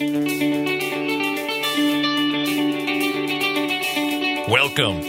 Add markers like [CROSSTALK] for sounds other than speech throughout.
Welcome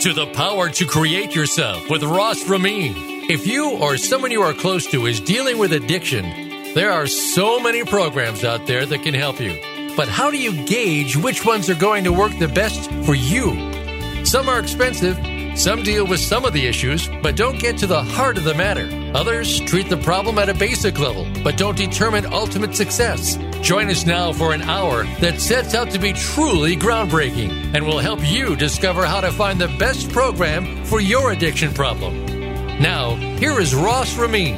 to the Power to Create Yourself with Ross Ramin. If you or someone you are close to is dealing with addiction, there are so many programs out there that can help you. But how do you gauge which ones are going to work the best for you? Some are expensive, some deal with some of the issues, but don't get to the heart of the matter. Others treat the problem at a basic level, but don't determine ultimate success. Join us now for an hour that sets out to be truly groundbreaking and will help you discover how to find the best program for your addiction problem. Now, here is Ross Ramin.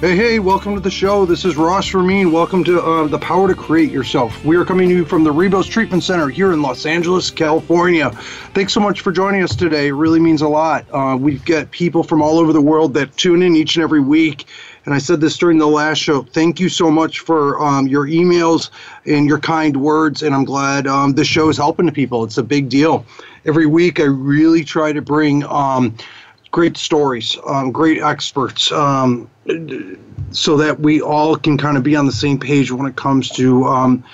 Hey, hey, welcome to the show. This is Ross Ramin. Welcome to uh, The Power to Create Yourself. We are coming to you from the Rebos Treatment Center here in Los Angeles, California. Thanks so much for joining us today. It really means a lot. Uh, we've got people from all over the world that tune in each and every week and I said this during the last show. Thank you so much for um, your emails and your kind words, and I'm glad um, the show is helping people. It's a big deal. Every week, I really try to bring um, great stories, um, great experts, um, so that we all can kind of be on the same page when it comes to um,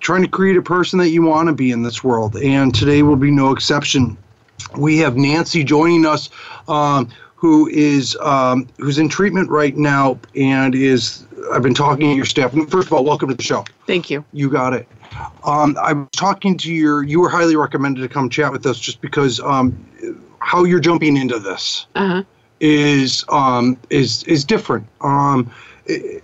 trying to create a person that you want to be in this world. And today will be no exception. We have Nancy joining us, um, who is um, who's in treatment right now and is I've been talking to your staff. First of all, welcome to the show. Thank you. You got it. Um, I was talking to your. You were highly recommended to come chat with us just because um, how you're jumping into this Uh-huh. is um, is is different. Um, it-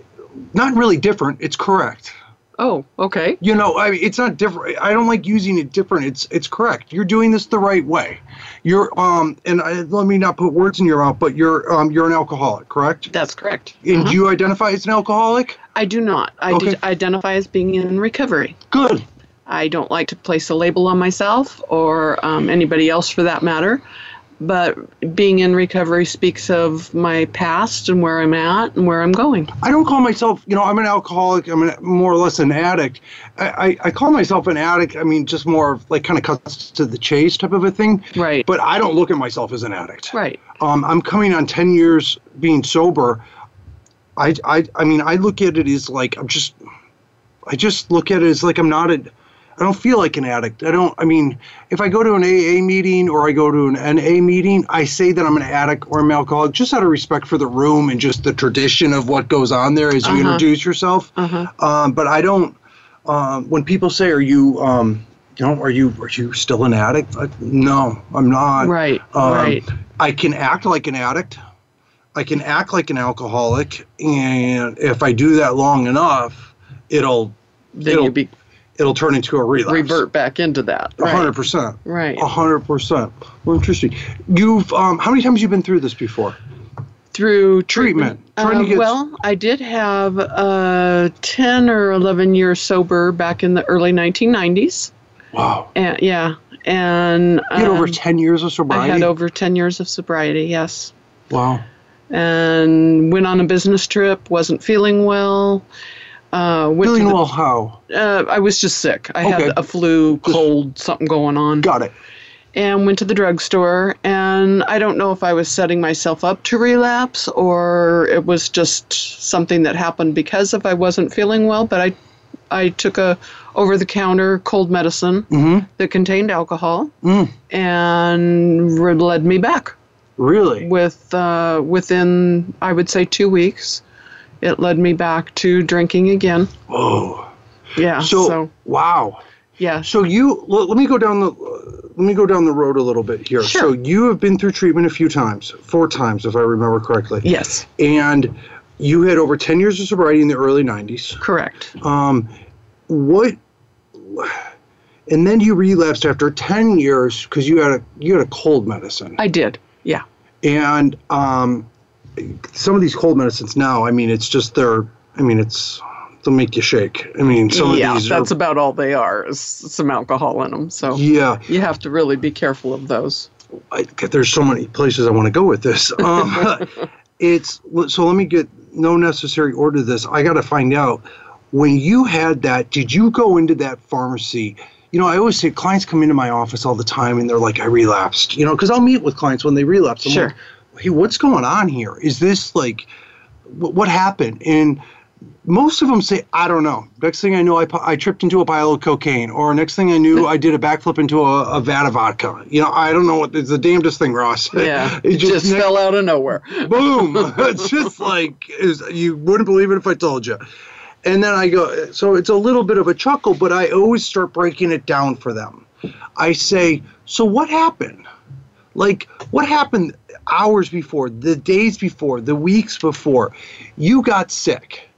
not really different. It's correct. Oh, okay. You know, I mean, it's not different. I don't like using it different. It's it's correct. You're doing this the right way. You're um, and I, let me not put words in your mouth, but you're um, you're an alcoholic, correct? That's correct. And Uh-huh. do you identify as an alcoholic? I do not. I Okay. d- identify as being in recovery. Good. I don't like to place a label on myself or um, anybody else for that matter. But being in recovery speaks of my past and where I'm at and where I'm going. I don't call myself, you know, I'm an alcoholic. I'm an, more or less an addict. I, I, I call myself an addict. I mean, just more of like kind of cuts to the chase type of a thing. Right. But I don't look at myself as an addict. Right. Um, I'm coming on 10 years being sober. I, I, I mean, I look at it as like I'm just, I just look at it as like I'm not a, I don't feel like an addict. I don't, I mean, if I go to an AA meeting or I go to an NA meeting, I say that I'm an addict or I'm alcoholic just out of respect for the room and just the tradition of what goes on there as you Uh-huh. introduce yourself. Uh-huh. Um, but I don't, um, when people say, are you, um, you know, are you, are you still an addict? No, I'm not. Right. Um, right. I can act like an addict. I can act like an alcoholic, and if I do that long enough, it'll Then it'll you be it'll turn into a relapse. revert back into that. Hundred percent. Right. Hundred percent. Well, interesting. You've um, how many times you've been through this before? through Treatment. treatment. Trying to Uh, get- well, I did have uh, 10 or 11 years sober back in the early 1990s. Wow. And yeah, and You had over um, ten years of sobriety. I had over 10 years of sobriety, yes. wow. And went on a business trip, wasn't feeling well. Uh, went Feeling the- well? How? Uh, I was just sick. I Okay. had a flu, cold, something going on. Got it. and went to the drugstore and i don't know if i was setting myself up to relapse or it was just something that happened because of i wasn't feeling well but i i took a over the counter cold medicine Mm-hmm. that contained alcohol Mm. and led me back Really? with uh, within i would say two weeks it led me back to drinking again Whoa. yeah So, so, wow. yeah So you let, let me go down the let me go down the road a little bit here. Sure. So you have been through treatment a few times, four times if I remember correctly. yes And you had over 10 years of sobriety in the early 90s. correct Um, what and then you relapsed after 10 years because you had a you had a cold medicine. i did yeah and um, some of these cold medicines now, I mean, it's just they're I mean, it's they'll make you shake. I mean, some yeah of these that's are about all they are is some alcohol in them so yeah. you have to really be careful of those. I, there's so many places I want to go with this. [LAUGHS] Um, [LAUGHS] it's so let me get no necessary order to this. I got to find out when you had that. Did you go into that pharmacy? You know, I always say clients come into my office all the time and they're like, "I relapsed." You know, because I'll meet with clients when they relapse. I'm Sure. like, hey, what's going on here? Is this like, what, what happened? And most of them say, I don't know. Next thing I know, I, I tripped into a pile of cocaine, or next thing I knew, I did a backflip into a, a vat of vodka. You know, I don't know what it's the damnedest thing, Ross. Yeah, [LAUGHS] it it just, ne- fell out of nowhere. [LAUGHS] boom. it's just like is you wouldn't believe it if I told you. And then I go, so it's a little bit of a chuckle, but I always start breaking it down for them. I say, so what happened? Like, what happened hours before, the days before, the weeks before? You got sick,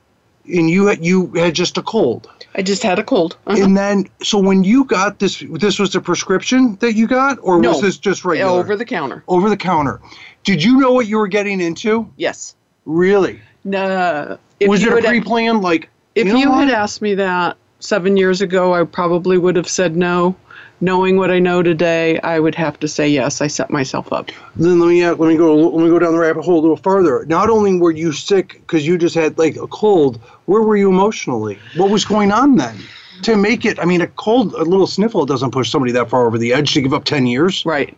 and you had you had just a cold. I just had a cold. Uh-huh. And then, so when you got this, this was the prescription that you got, or No. was this just regular? Over the counter. Over the counter. Did you know what you were getting into? Yes. Really? No. Was it a pre-plan? Like, If you, you, had asked me that seven years ago, I probably would have said no. Knowing what I know today, I would have to say yes. I set myself up. then let me let me go let me go down the rabbit hole a little farther. Not only were you sick because you just had like a cold, where were you emotionally? What was going on then? To make it, I mean, a cold, a little sniffle doesn't push somebody that far over the edge to give up ten years. Right.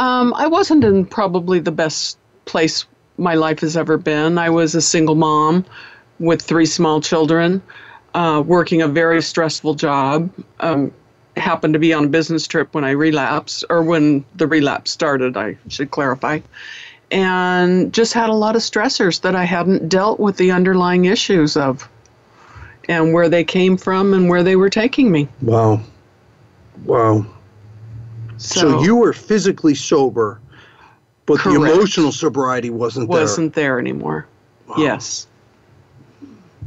Um, I wasn't in probably the best place my life has ever been. I was a single mom with three small children, uh, working a very stressful job. Um, happened to be on a business trip when I relapsed, or when the relapse started, I should clarify. And just had a lot of stressors that I hadn't dealt with the underlying issues of, and where they came from and where they were taking me. Wow, wow. So, So, you were physically sober, but the emotional sobriety wasn't, there. wasn't there anymore. there. Yes.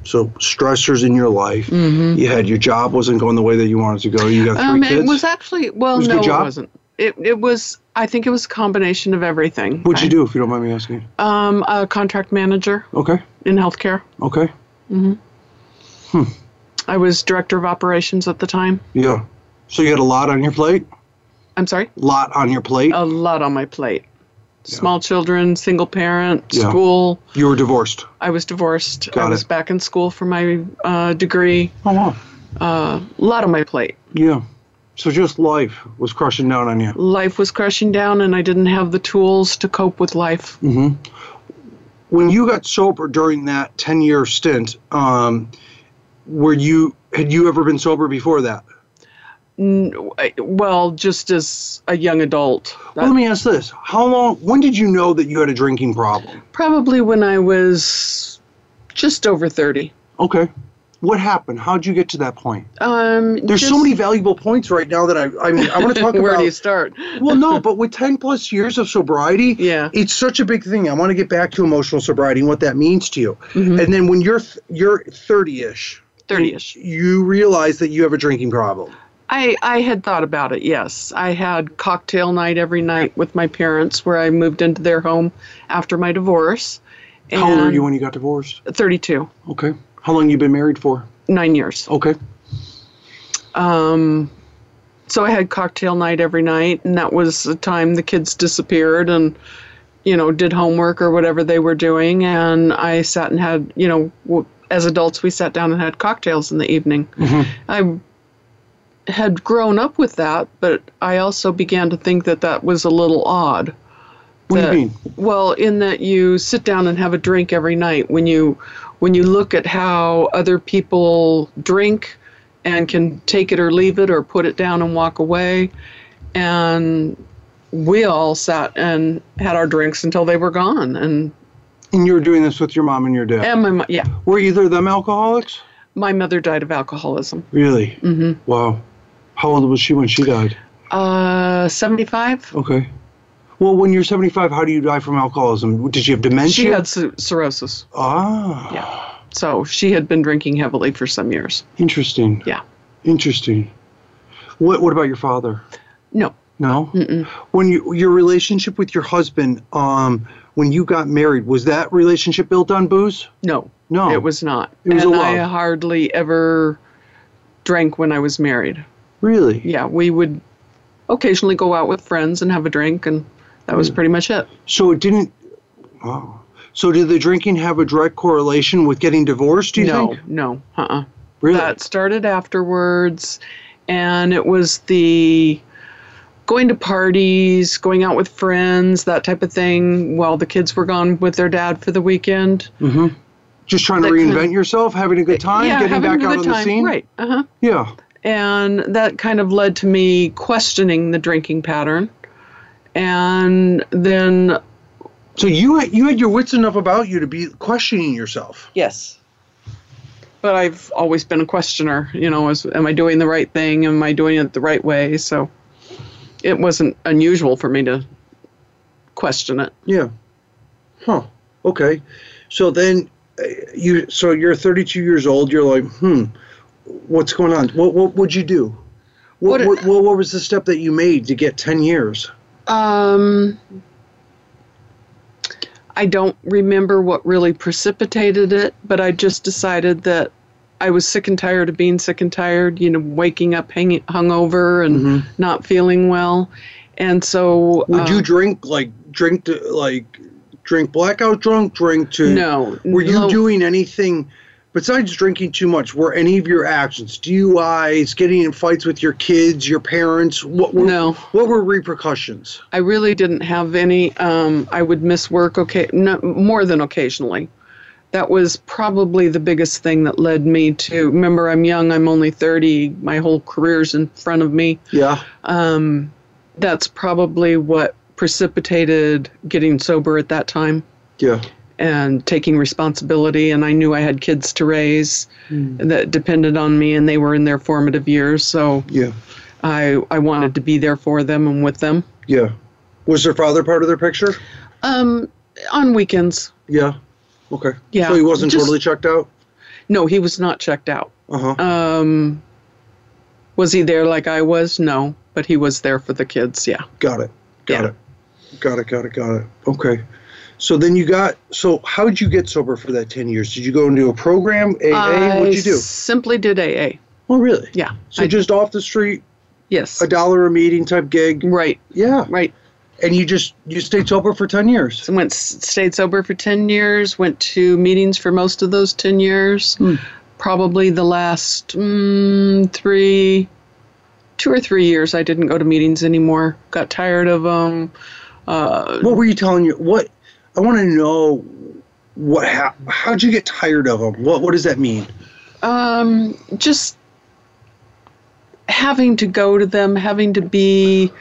So stressors in your life. Mm-hmm. You had your job wasn't going the way that you wanted to go. You got three Um, kids. it was actually well, It was no, it wasn't. It it was. I think it was a combination of everything. What'd you do, if you don't mind me asking? Um, a contract manager Okay, in healthcare. okay, Mhm. I was director of operations at the time. yeah. So you had a lot on your plate. I'm sorry, Lot on your plate. a lot on my plate. Small children, single parent, Yeah. school. You were divorced. I was divorced. Got I was it. back in school for my uh, degree. Oh wow. A lot on my plate. Yeah. So just life was crushing down on you. Life was crushing down, and I didn't have the tools to cope with life. When you got sober during that ten-year stint, um, were you had you ever been sober before that? I- Well, just as a young adult. Well, let me ask this: How long? When did you know that you had a drinking problem? Probably when I was just over 30. Okay. What happened? How'd you get to that point? Um, There's so many valuable points right now that I I mean I want to [LAUGHS] talk Where about. Where do you start? well, no, but with 10 plus years of sobriety, [LAUGHS] Yeah. it's such a big thing. I want to get back to emotional sobriety and what that means to you. Mm-hmm. And then when you're th- you're 30ish, 30ish. you realize that you have a drinking problem. I, I had thought about it, yes. I had cocktail night every night with my parents where I moved into their home after my divorce. How old were you when you got divorced? 32, Okay. How long you been married for? nine years. Okay. Um, so I had cocktail night every night, and that was the time the kids disappeared and, you know, did homework or whatever they were doing. And I sat and had, you know, as adults, we sat down and had cocktails in the evening. I had grown up with that, but I also began to think that that was a little odd. What that- do you mean? Well, in that you sit down and have a drink every night. When you when you look at how other people drink and can take it or leave it or put it down and walk away, and we all sat and had our drinks until they were gone. And And you were doing this with your mom and your dad. and my mo- yeah, were either of them alcoholics? my mother died of alcoholism. Really? Mm-hmm. Wow. How old was she when she died? Uh, seventy five. Okay. Well, when you're 75, how do you die from alcoholism? Did you have dementia? She had ci- cirrhosis. Ah. Yeah. So she had been drinking heavily for some years. Interesting. Yeah. Interesting. What What about your father? No. No. When you your relationship with your husband, um, when you got married, was that relationship built on booze? No. No. It was not. It was a and I hardly ever drank when I was married. Really? Yeah, we would occasionally go out with friends and have a drink, and that was pretty much it. So it didn't. Wow. So did the drinking have a direct correlation with getting divorced? Do you no, think? no, no, uh uh Really? That started afterwards, and it was the going to parties, going out with friends, that type of thing, while the kids were gone with their dad for the weekend. Mm-hmm. Just trying to That kind reinvent of- yourself, having a good time, yeah, getting back out on the time. scene. Right. Uh huh. Yeah. And that kind of led to me questioning the drinking pattern and then So you had, you had your wits enough about you to be questioning yourself. yes but i've always been a questioner you know is, am i doing the right thing am i doing it the right way so it wasn't unusual for me to question it Yeah. Huh. Okay. So then uh, you so you're 32 years old. You're like, hmm, what's going on? What what would you do? What What- what, what, what was the step that you made to get 10 years? um i don't remember what really precipitated it but i just decided that i was sick and tired of being sick and tired you know waking up hanging hungover and Mhm. not feeling well and so Would you um, drink like drink to like drink blackout drunk? Drink to no Were you no, doing anything besides drinking too much? Were any of your actions, DUIs, getting in fights with your kids, your parents? What were No. what were repercussions? i really didn't have any um, i would miss work okay no, more than occasionally that was probably the biggest thing that led me to remember i'm young i'm only 30 my whole career's in front of me Yeah. um, that's probably what precipitated getting sober at that time Yeah. And taking responsibility and i knew i had kids to raise that depended on me and they were in their formative years so Yeah. i i wanted to be there for them and with them Yeah. Was their father part of their picture? um on weekends Yeah. Okay. Yeah, So he wasn't just- totally checked out? no he was not checked out Uh huh. um was he there like i was no but he was there for the kids yeah got it. Got yeah. it. Got it. Got it. Got it. Okay. So then you got. So how did you get sober for that ten years? Did you go into a program? AA? I What'd you do? simply did aa Oh, really? yeah So I- just off the street, yes a dollar a meeting type gig. right Yeah. right And you just you stayed sober for ten years. So went stayed sober for 10 years went to meetings for most of those 10 years Hmm. probably the last mm, three two or three years i didn't go to meetings anymore got tired of them uh, What were you telling you? What I want to know. What? How, how'd you get tired of them? What What does that mean? um, just having to go to them having to be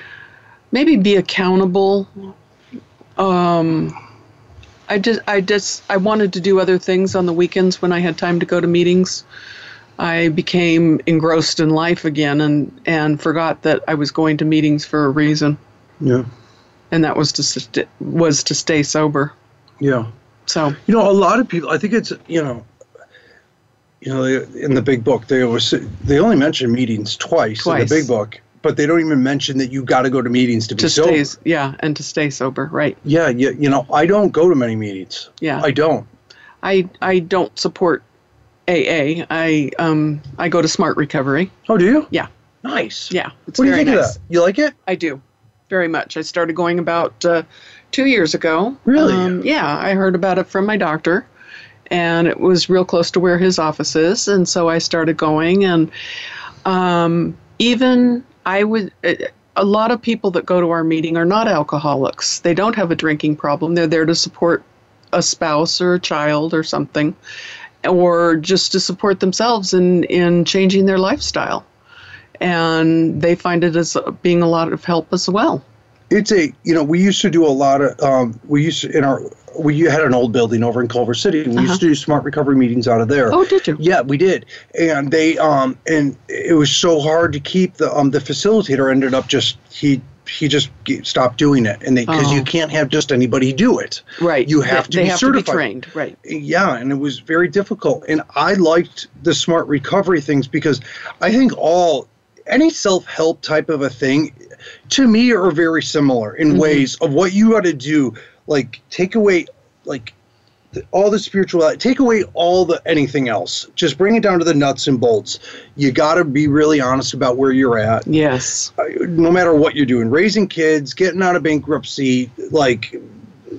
maybe be accountable um, I just, I just, I wanted to do other things on the weekends when I had time to go to meetings. I became engrossed in life again, and and forgot that I was going to meetings for a reason, Yeah. And that was to st- was to stay sober. Yeah. So You know, a lot of people. I think it's you know. You know, in the big book, they always they only mention meetings twice, in the big book, but they don't even mention that you got to go to meetings to be to sober. stay, yeah, and to stay sober, right? Yeah, you, you know, I don't go to many meetings. Yeah, I don't. I I don't support AA. I um I go to Smart Recovery. Oh, do you? Yeah. Nice. Yeah, What do you think nice. of that? You like it? I do, very much. I started going about uh, two years ago. Really? Um, yeah, I heard about it from my doctor, and it was real close to where his office is, and so I started going. And um, even I would. uh, A lot of people that go to our meeting are not alcoholics. They don't have a drinking problem. They're there to support a spouse or a child or something, or just to support themselves in in changing their lifestyle and they find it as being a lot of help as well. It's a you know we used to do a lot of um, we used to in our we had an old building over in Culver City and we used to do smart recovery meetings out of there. Oh, did you? Yeah, we did, and they um and it was so hard to keep the um the facilitator ended up just he he just stopped doing it and they because Oh. you can't have just anybody do it. Right. You have they, to they be have certified. to be trained. Right. Yeah, and it was very difficult. And I liked the smart recovery things because I think all any self-help type of a thing to me are very similar in Mhm. ways of what you got to do like take away like the, all the spirituality take away all the anything else just bring it down to the nuts and bolts you got to be really honest about where you're at Yes. uh, no matter what you're doing raising kids getting out of bankruptcy like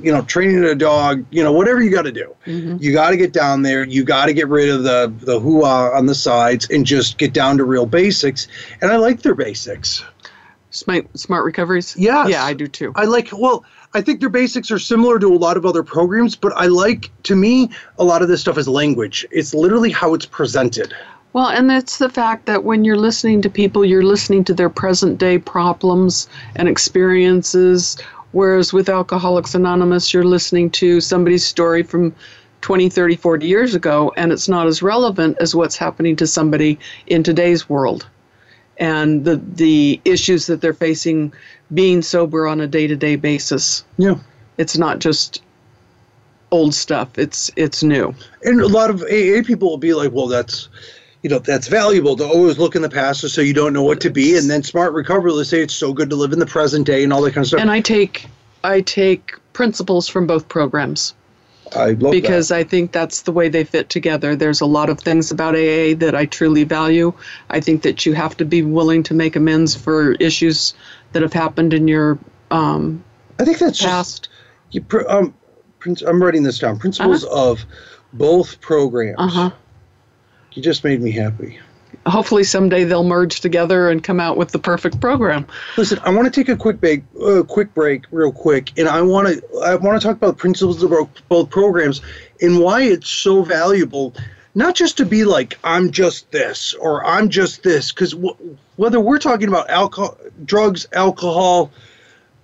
you know training a dog you know whatever you got to do hmm you got to get down there you got to get rid of the the hoo on the sides and just get down to real basics and i like their basics Smart, smart recoveries? Yes. Yeah, I do too. I like, well, I think their basics are similar to a lot of other programs, but I like, to me, a lot of this stuff is language. It's literally how it's presented. Well, and it's the fact that when you're listening to people, you're listening to their present day problems and experiences. Whereas with Alcoholics Anonymous, you're listening to somebody's story from 20, 30, 40 years ago, and it's not as relevant as what's happening to somebody in today's world and the, the issues that they're facing being sober on a day to day basis. Yeah. It's not just old stuff, it's, it's new. And a lot of AA people will be like, well, that's, you know, that's valuable to always look in the past so you don't know what to be. And then smart recovery, say it's so good to live in the present day and all that kind of stuff. And I take, I take principles from both programs. I love because that. I think that's the way they fit together. There's a lot of things about AA that I truly value. I think that you have to be willing to make amends for issues that have happened in your um, I think that's just, past. you, um, I'm writing this down. Principles of both programs. Uh huh. You just made me happy. Hopefully someday they'll merge together and come out with the perfect program. Listen, I want to take a quick break, uh, quick break, real quick, and I want to I want to talk about the principles of both- both programs and why it's so valuable. Not just to be like I'm just this or I'm just this, because w- whether we're talking about alcohol, drugs, alcohol,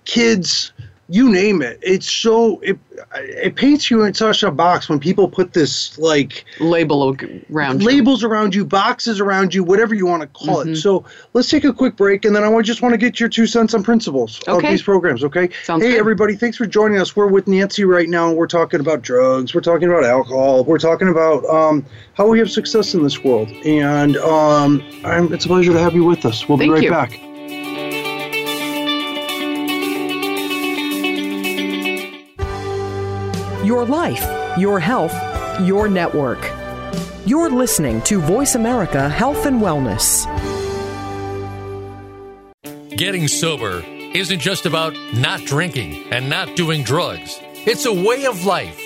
kids, you name it, it's so it it paints you in such a box when people put this like Label around you. labels around you, boxes around you, whatever you want to call it. So let's take a quick break, and then I just want to get your two cents on principles of these programs. Okay. Sounds hey good. everybody, thanks for joining us. We're with Nancy right now, and we're talking about drugs. We're talking about alcohol. We're talking about um, how we have success in this world, and um, I'm, it's a pleasure to have you with us. We'll be right you. back. Your life, your health, your network. You're listening to Voice America Health and Wellness. Getting sober isn't just about not drinking and not doing drugs. It's a way of life.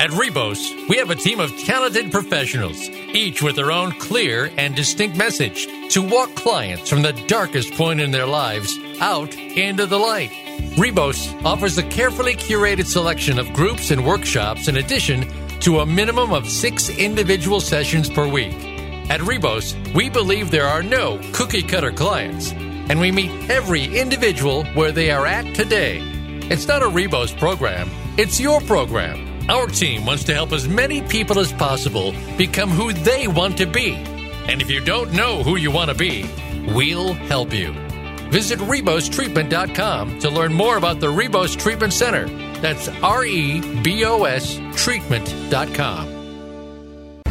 At Rebos, we have a team of talented professionals, each with their own clear and distinct message to walk clients from the darkest point in their lives out into the light. Rebos offers a carefully curated selection of groups and workshops in addition to a minimum of six individual sessions per week. At Rebos, we believe there are no cookie cutter clients, and we meet every individual where they are at today. It's not a Rebos program, it's your program. Our team wants to help as many people as possible become who they want to be. And if you don't know who you want to be, we'll help you. Visit RebosTreatment.com to learn more about the Rebos Treatment Center. That's R E B O S treatment.com.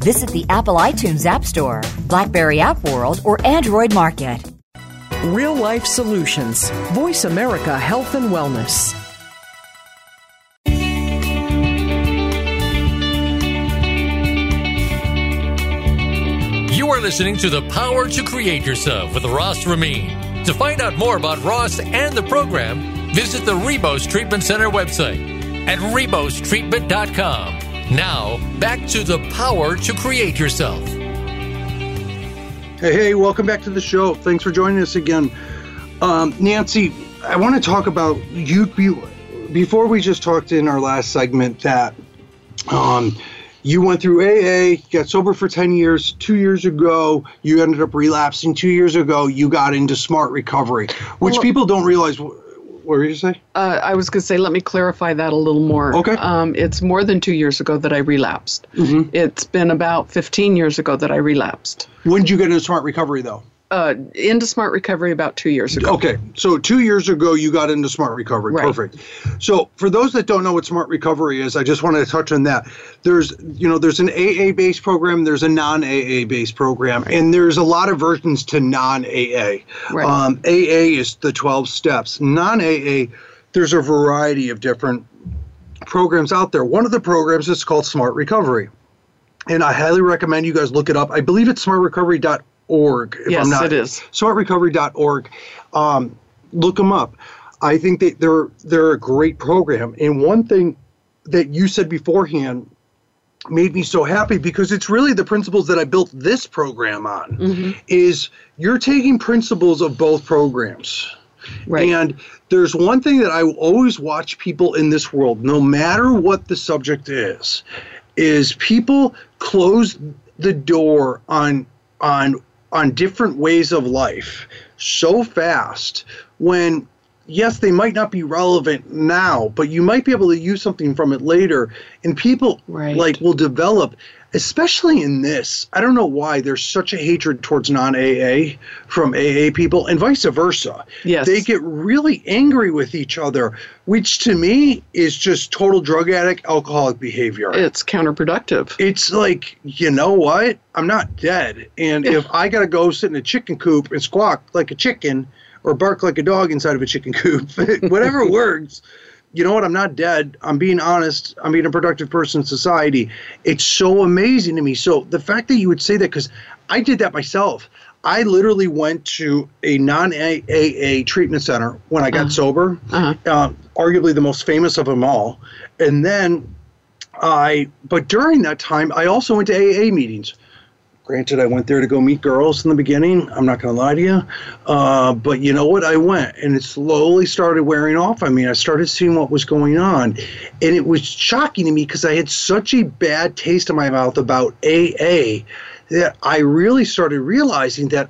Visit the Apple iTunes App Store, Blackberry App World, or Android Market. Real life solutions. Voice America Health and Wellness. You are listening to The Power to Create Yourself with Ross Ramin. To find out more about Ross and the program, visit the Rebos Treatment Center website at rebostreatment.com. Now, back to The Power to Create Yourself. Hey, hey, welcome back to the show. Thanks for joining us again. Um, Nancy, I want to talk about you. Be, before we just talked in our last segment that um, you went through AA, got sober for 10 years. Two years ago, you ended up relapsing. Two years ago, you got into smart recovery, which Well- people don't realize. What were you say? Uh, I was going to say, let me clarify that a little more. Okay. Um, it's more than two years ago that I relapsed. Mm-hmm. It's been about 15 years ago that I relapsed. When did you get into smart recovery, though? Uh, into smart recovery about two years ago. Okay, so two years ago you got into smart recovery. Right. Perfect. So for those that don't know what smart recovery is, I just wanted to touch on that. There's you know there's an AA based program, there's a non AA based program, and there's a lot of versions to non AA. Right. Um, AA is the 12 steps. Non AA, there's a variety of different programs out there. One of the programs is called Smart Recovery. And I highly recommend you guys look it up. I believe it's smartrecovery.org. If Yes, I'm not, it is. Smartrecovery.org. Um, look them up. I think that they're they're a great program. And one thing that you said beforehand made me so happy because it's really the principles that I built this program on. Mm-hmm. Is you're taking principles of both programs. Right. And there's one thing that I always watch people in this world, no matter what the subject is, is people close the door on on on different ways of life so fast when yes they might not be relevant now but you might be able to use something from it later and people Right. like will develop especially in this i don't know why there's such a hatred towards non-aa from aa people and vice versa Yes. they get really angry with each other which to me is just total drug addict alcoholic behavior It's counterproductive. it's like you know what i'm not dead and if [LAUGHS] i gotta go sit in a chicken coop and squawk like a chicken or bark like a dog inside of a chicken coop [LAUGHS] whatever [LAUGHS] works you know what? I'm not dead. I'm being honest. I'm being a productive person in society. It's so amazing to me. So the fact that you would say that because i did that myself. I literally went to a non-aa treatment center when i got sober Uh-huh. uh, arguably the most famous of them all. And then I, but during that time, I also went to AA meetings. Granted, I went there to go meet girls in the beginning. I'm not going to lie to you. Uh, but you know what? I went and it slowly started wearing off. I mean, I started seeing what was going on. And it was shocking to me because I had such a bad taste in my mouth about AA that I really started realizing that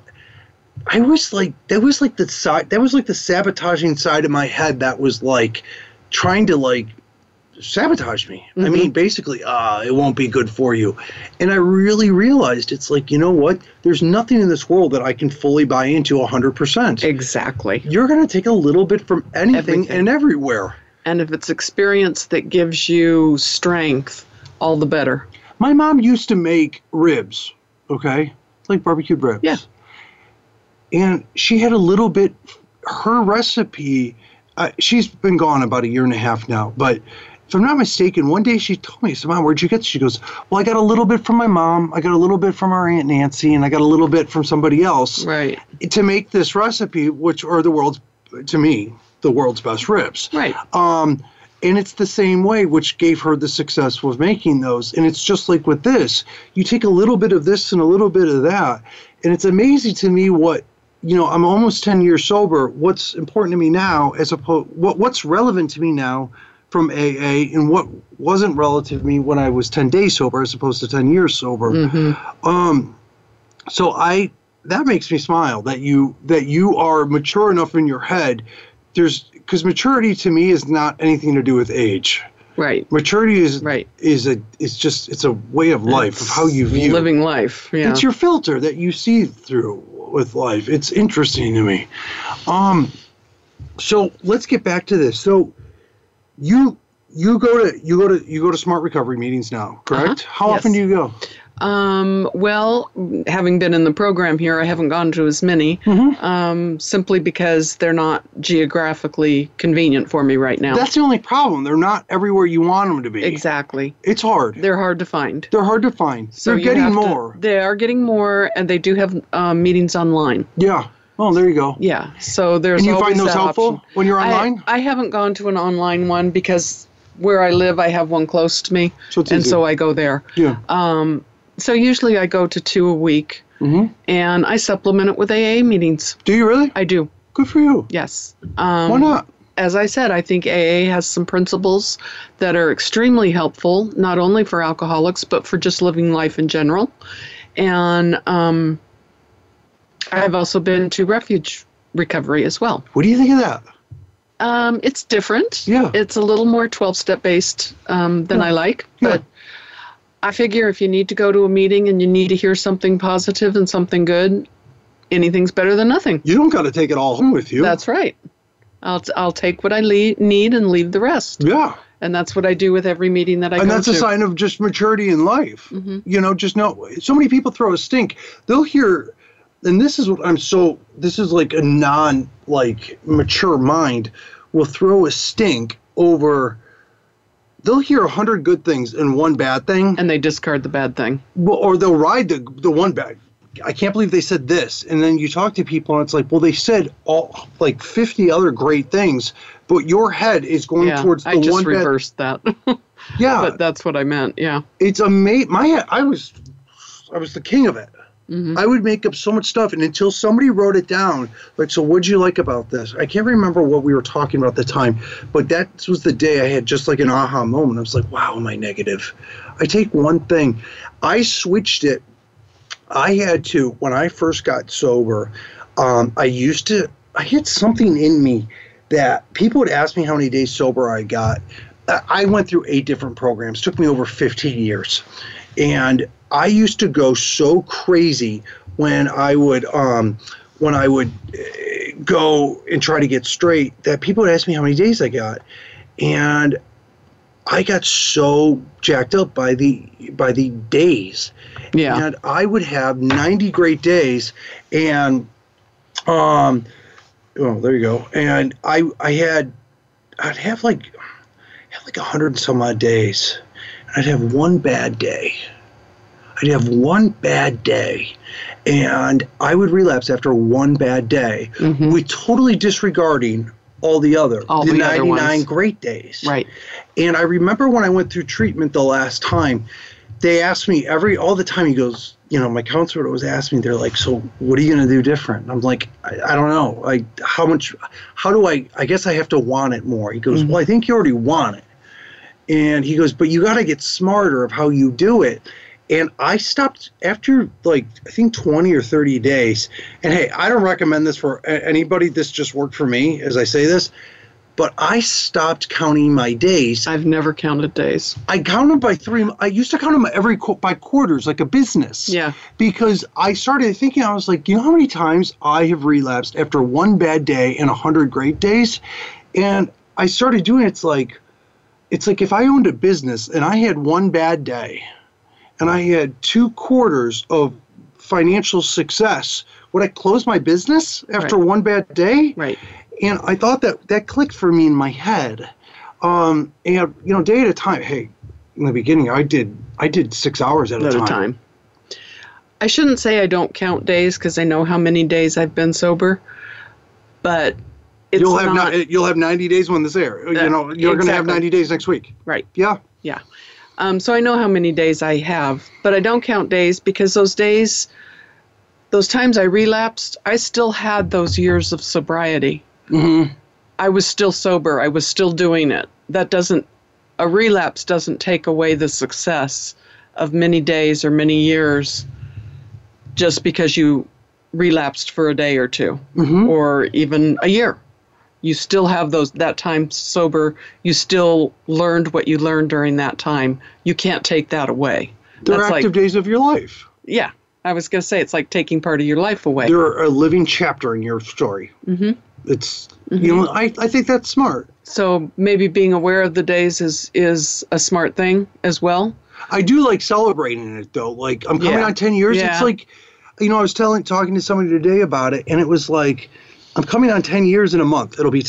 I was like, that was like the side, that was like the sabotaging side of my head that was like trying to like sabotage me. I Mm-hmm. mean, basically, uh, it won't be good for you. And I really realized it's like, you know what? There's nothing in this world that I can fully buy into 100%. Exactly. You're going to take a little bit from anything Everything. and everywhere. And if it's experience that gives you strength, all the better. My mom used to make ribs, okay? Like barbecued ribs. Yeah. And she had a little bit, her recipe, uh, she's been gone about a year and a half now, but if I'm not mistaken, one day she told me, I said, Mom, where'd you get this? She goes, Well, I got a little bit from my mom, I got a little bit from our Aunt Nancy, and I got a little bit from somebody else Right. to make this recipe, which are the world's, to me, the world's best ribs. Right. Um, and it's the same way, which gave her the success with making those. And it's just like with this, you take a little bit of this and a little bit of that, and it's amazing to me what you know. I'm almost ten years sober. What's important to me now, as opposed what what's relevant to me now from AA, and what wasn't relative to me when I was ten days sober, as opposed to ten years sober. Um, so I that makes me smile that you that you are mature enough in your head. There's because maturity to me is not anything to do with age. Right. Maturity is Right. is a it's just it's a way of life of how you view. living life. Yeah. It's your filter that you see through with life. It's interesting to me. Um, so let's get back to this. So you you go to you go to you go to smart recovery meetings now, correct? How Yes. often do you go? Um, well, having been in the program here, I haven't gone to as many, Mm-hmm. um, simply because they're not geographically convenient for me right now. That's the only problem. They're not everywhere you want them to be. exactly. It's hard. They're, hard to find. They're hard to find. So They're getting have to- more. they are getting more, and they do have um, meetings online. yeah. Oh, there you go. Yeah. So there's And you find those helpful option. when you're online? I, haven't gone to an online one because where I live, I have one close to me, So it's and easy. so I go there. yeah. Um, so usually I go to two a week, Mhm. and I supplement it with AA meetings. Do you really? I do. Good for you. Yes. Um, Why not? As I said, I think AA has some principles that are extremely helpful, not only for alcoholics, but for just living life in general. And um, I've also been to refuge recovery as well. What do you think of that? Um, it's different. Yeah. It's a little more 12 step based um, than I like. Yeah. But I figure if you need to go to a meeting and you need to hear something positive and something good, anything's better than nothing. You don't got to take it all home with you. That's right. I'll t- I'll take what I le- need and leave the rest. yeah. And that's what I do with every meeting that I and go to. And that's a sign of just maturity in life. Mm-hmm. You know, just know so many people throw a stink. They'll hear, and this is what I'm so. This is like a non like mature mind will throw a stink over. They'll hear a hundred good things and one bad thing, and they discard the bad thing. well, or they'll ride the the one bad. I can't believe they said this, and then you talk to people and it's like, well, they said all like 50 other great things, but your head is going Yeah, towards the one. I just one bad. reversed that. [LAUGHS] Yeah, but that's what I meant. Yeah. it's a amazing. My head, I was, I was the king of it. Mm-hmm. I would make up so much stuff, and until somebody wrote it down, like, so what'd you like about this? I can't remember what we were talking about at the time, but that was the day I had just like an aha moment. I was like, wow, am I negative? I take one thing, I switched it. I had to when I first got sober. Um, I used to. I had something in me that people would ask me how many days sober I got. I- went through eight different programs. Took me over 15 years, and I used to go so crazy when I would um, when I would eh, go and try to get straight that people would ask me how many days I got, and I got so jacked up by the by the days. Yeah. and I would have 90 great days and um oh there you go. And I I had I'd have like have like a hundred and some odd days I'd have one bad day I'd have one bad day and I would relapse after one bad day Mhm. with totally disregarding all the other All the the other 99 ones. great days Right. and I remember when I went through treatment the last time, they asked me every all the time. He goes, you know, my counselor was asking me. They're like, so what are you going to do different? I'm like, I, I don't know. Like, how much? How do I? I guess I have to want it more. He goes, well, I think you already want it. And he goes, but you got to get smarter of how you do it. And I stopped after like I think 20 or 30 days. And hey, I don't recommend this for anybody. This just worked for me as I say this. But I stopped counting my days. I've never counted days. I count them by three. I used to count them every by quarters, like a business. Yeah. Because I started thinking, I was like, you know how many times I have relapsed after one bad day and a hundred great days, and I started doing it's like, it's like if I owned a business and I had one bad day, and I had two quarters of financial success, would I close my business after Right. one bad day? Right. and I thought that that clicked for me in my head. Um, and you know, day at a time. Hey, in the beginning, I did I did six hours at, At a time. time. I shouldn't say I don't count days because I know how many days I've been sober, but it's You'll have not you'll have ninety days when this air. you Uh, know, you're going to have ninety days next week. right. Yeah. Yeah. Um, so I know how many days I have, but I don't count days because those days, those times I relapsed, I still had those years of sobriety. Mm-hmm. I was still sober. I was still doing it. That doesn't, a relapse doesn't take away the success of many days or many years just because you relapsed for a day or 2 Mhm. or even a year. You still have those that time sober. You still learned what you learned during that time. You can't take that away. They're That's active like days of your life. yeah. I was gonna say it's like taking part of your life away. They're a living chapter in your story. hmm It's you know, I, I think that's smart. So maybe being aware of the days is is a smart thing as well. I do like celebrating it though. Like I'm coming Yeah. on ten years. Yeah. It's like, you know, I was telling talking to somebody today about it, and it was like, I'm coming on ten years in a month. It'll be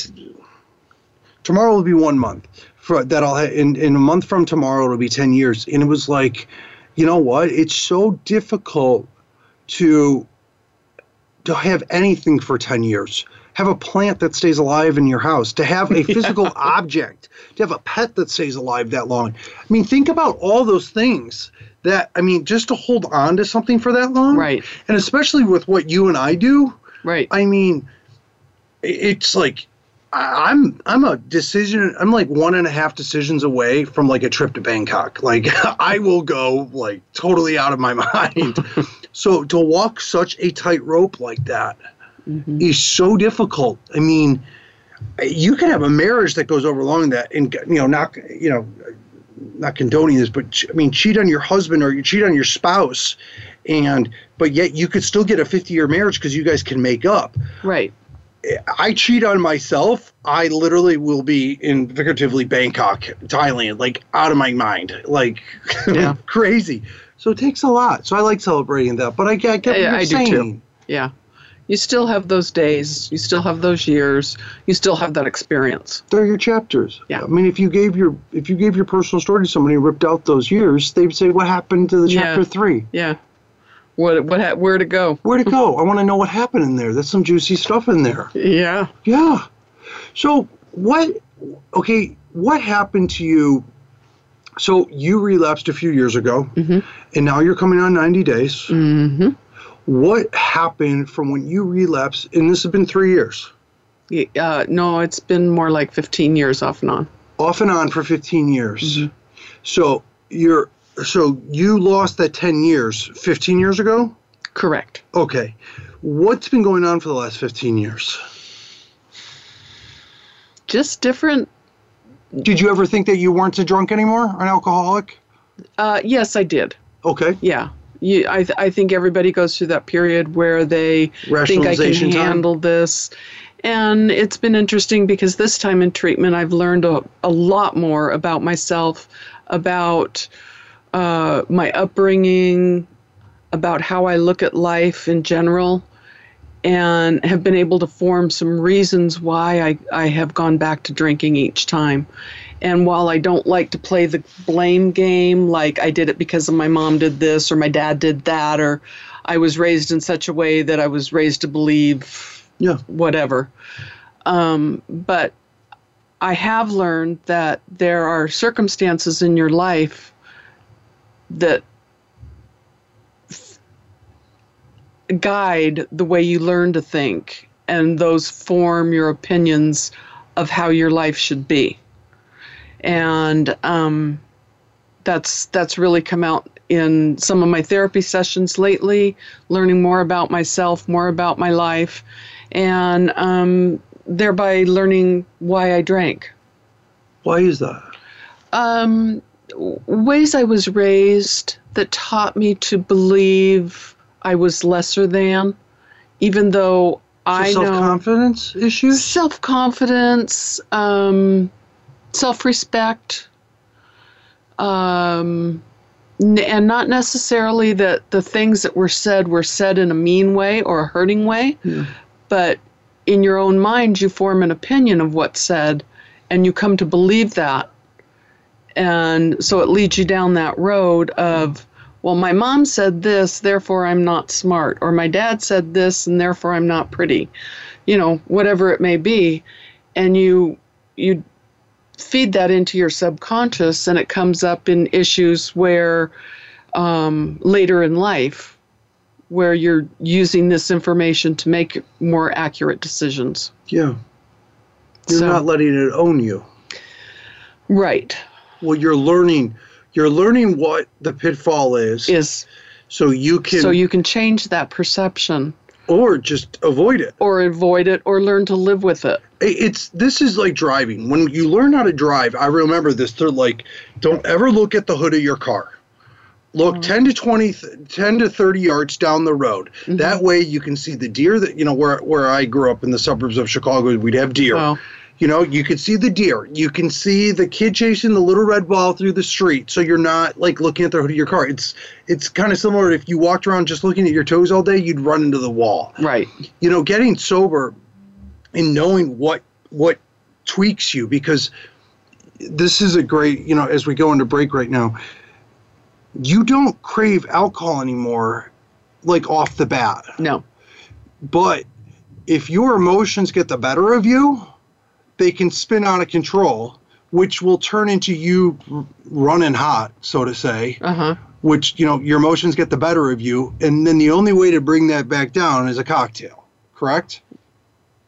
tomorrow will be one month for that. I'll ha- in in a month from tomorrow it'll be ten years, and it was like, you know what? It's so difficult to to have anything for ten years. Have a plant that stays alive in your house, to have a [LAUGHS] physical object, to have a pet that stays alive that long. I mean, think about all those things that, I mean, just to hold on to something for that long. Right. And especially with what you and I do, Right. I mean, it's like, I'm I'm a decision. I'm like one and a half decisions away from like a trip to Bangkok. Like [LAUGHS] I will go like totally out of my [LAUGHS] mind. so to walk such a tightrope like that mm-hmm. is so difficult. I mean, you can have a marriage that goes over long that and you know knock you know not condoning this, but I mean, cheat on your husband or you cheat on your spouse, and but yet you could still get a 50 year marriage because you guys can make up. Right. I cheat on myself, I literally will be in figuratively Bangkok, Thailand, like out of my mind, like [LAUGHS] Yeah. crazy. So it takes a lot. So I like celebrating that, but I get, I get what Yeah, I do too. Yeah. You still have those days. You still have those years. You still have that experience. They're your chapters. Yeah. I mean, if you gave your if you gave your personal story to somebody and ripped out those years, they'd say, "What happened to the Yeah. chapter three? Yeah. What what ha- where to go? Where to go? I want to know what happened in there. There's some juicy stuff in there." Yeah. Yeah. So what? Okay, what happened to you? So you relapsed a few years ago, and now you're coming on 90 days. Mm-hmm. What happened from when you relapsed? And this has been three years, Uh, no, it's been more like 15 years off and on. off and on for 15 years. Mm-hmm. So you're so you lost that 10 years 15 years ago. Correct. Okay, what's been going on for the last 15 years? Just different. Did you ever think that you weren't a drunk anymore, an alcoholic? Uh, yes, I did. Okay. Yeah. You, I, th- I think everybody goes through that period where they think I can time? handle this. And it's been interesting because this time in treatment, I've learned a, a lot more about myself, about uh, my upbringing, about how I look at life in general, and have been able to form some reasons why I, I have gone back to drinking each time. And while I don't like to play the blame game, like I did it because of my mom did this or my dad did that, or I was raised in such a way that I was raised to believe Yeah. whatever. Um, but I have learned that there are circumstances in your life that f- guide the way you learn to think, and those form your opinions of how your life should be. And um, that's that's really come out in some of my therapy sessions lately, learning more about myself, more about my life, and um, thereby learning why I drank. Why is that? Um, ways I was raised that taught me to believe I was lesser than, even though I self confidence issues? self confidence, um, self respect, um, n- and not necessarily that the things that were said were said in a mean way or a hurting way, but in your own mind, you form an opinion of what's said and you come to believe that. And so it leads you down that road of, well, my mom said this, therefore I'm not smart, or my dad said this, and therefore I'm not pretty, you know, whatever it may be. And you, you feed that into your subconscious, and it comes up in issues where um, later in life, where you're using this information to make more accurate decisions. Yeah. You're So- not letting it own you. Right. Well, you're learning. You're learning what the pitfall is, Is so you can, so you can change that perception or just avoid it. or avoid it or learn to live with it. It- It's this is like driving. When you learn how to drive, I remember this. They're like, don't ever look at the hood of your car. Look mm. 10 to 20, th- 10 to 30 yards down the road. Mm-hmm. That way you can see the deer that, you know, where, where I grew up in the suburbs of Chicago, we'd have deer. Wow. You know, you can see the deer. You can see the kid chasing the little red ball through the street. So you're not like looking at the hood of your car. It's it's kind of similar if you walked around just looking at your toes all day, you'd run into the wall. Right. You know, getting sober and knowing what what tweaks you because this is a great, you know, as we go into break right now, you don't crave alcohol anymore like off the bat. No. But if your emotions get the better of you, they can spin out of control, which will turn into you running hot, so to say. Uh huh. Which, you know, your emotions get the better of you. And then the only way to bring that back down is a cocktail, correct?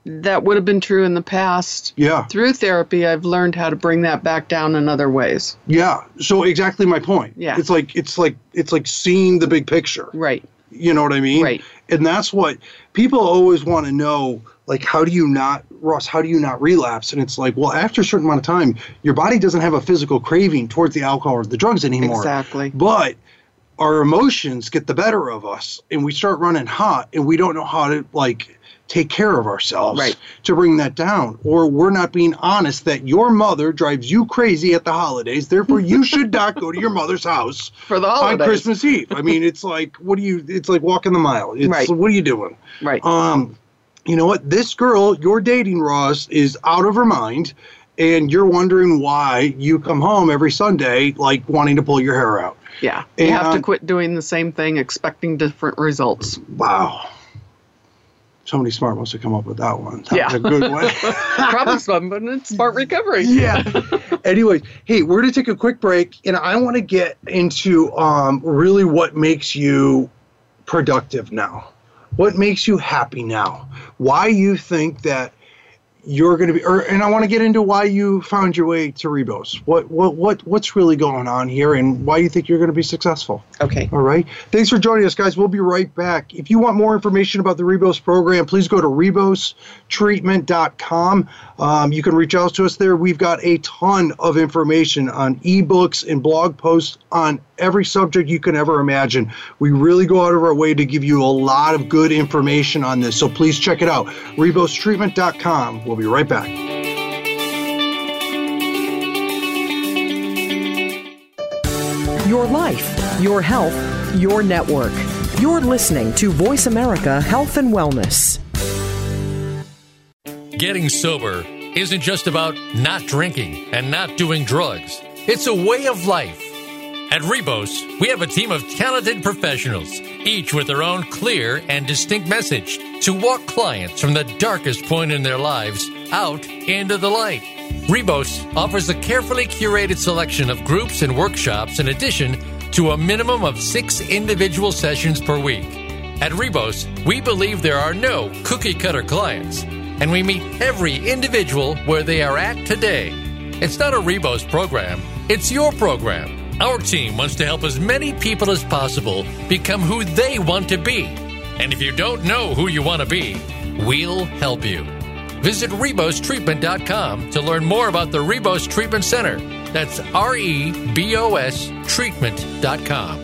That would have been true in the past. Yeah. Through therapy, I've learned how to bring that back down in other ways. Yeah. So exactly my point. Yeah. It's like it's like it's like seeing the big picture. Right. You know what I mean? Right. And that's what people always want to know. Like, how do you not, Ross? How do you not relapse? And it's like, well, after a certain amount of time, your body doesn't have a physical craving towards the alcohol or the drugs anymore. Exactly. But our emotions get the better of us, and we start running hot, and we don't know how to like take care of ourselves Right. to bring that down. Or we're not being honest that your mother drives you crazy at the holidays. Therefore, you [LAUGHS] should not go to your mother's house For the holiday on. Christmas Eve. I mean, it's like, what do you? It's like walking the mile. It's, Right. What are you doing? Right. Um, you know what? This girl you're dating, Ross, is out of her mind, and you're wondering why you come home every Sunday like wanting to pull your hair out. yeah. You have to quit doing the same thing, expecting different results. Wow. Somebody smart must have come up with that one. That Yeah. was a good one. [LAUGHS] [LAUGHS] Probably some, but it's smart recovery. yeah. Anyways, hey, we're gonna take a quick break, and I want to get into um, really what makes you productive now. What makes you happy now? Why you think that you're going to be, or, and I want to get into why you found your way to Rebos. What, what, what, what's really going on here, and why you think you're going to be successful. Okay. All right. Thanks for joining us, guys. We'll be right back. If you want more information about the Rebos program, please go to rebostreatment.com. Um, you can reach out to us there. We've got a ton of information on ebooks and blog posts on every subject you can ever imagine. We really go out of our way to give you a lot of good information on this. So please check it out. rebostreatment.com. We'll be right back. Your life, your health, your network. You're listening to Voice America Health and Wellness. Getting sober isn't just about not drinking and not doing drugs. It's a way of life. At Rebos, we have a team of talented professionals, each with their own clear and distinct message to walk clients from the darkest point in their lives out into the light. Rebos offers a carefully curated selection of groups and workshops in addition to a minimum of six individual sessions per week. At Rebos, we believe there are no cookie cutter clients, and we meet every individual where they are at today. It's not a Rebos program, it's your program. Our team wants to help as many people as possible become who they want to be. And if you don't know who you want to be, we'll help you. Visit RebosTreatment.com to learn more about the Rebos Treatment Center. That's R E B O S treatment.com.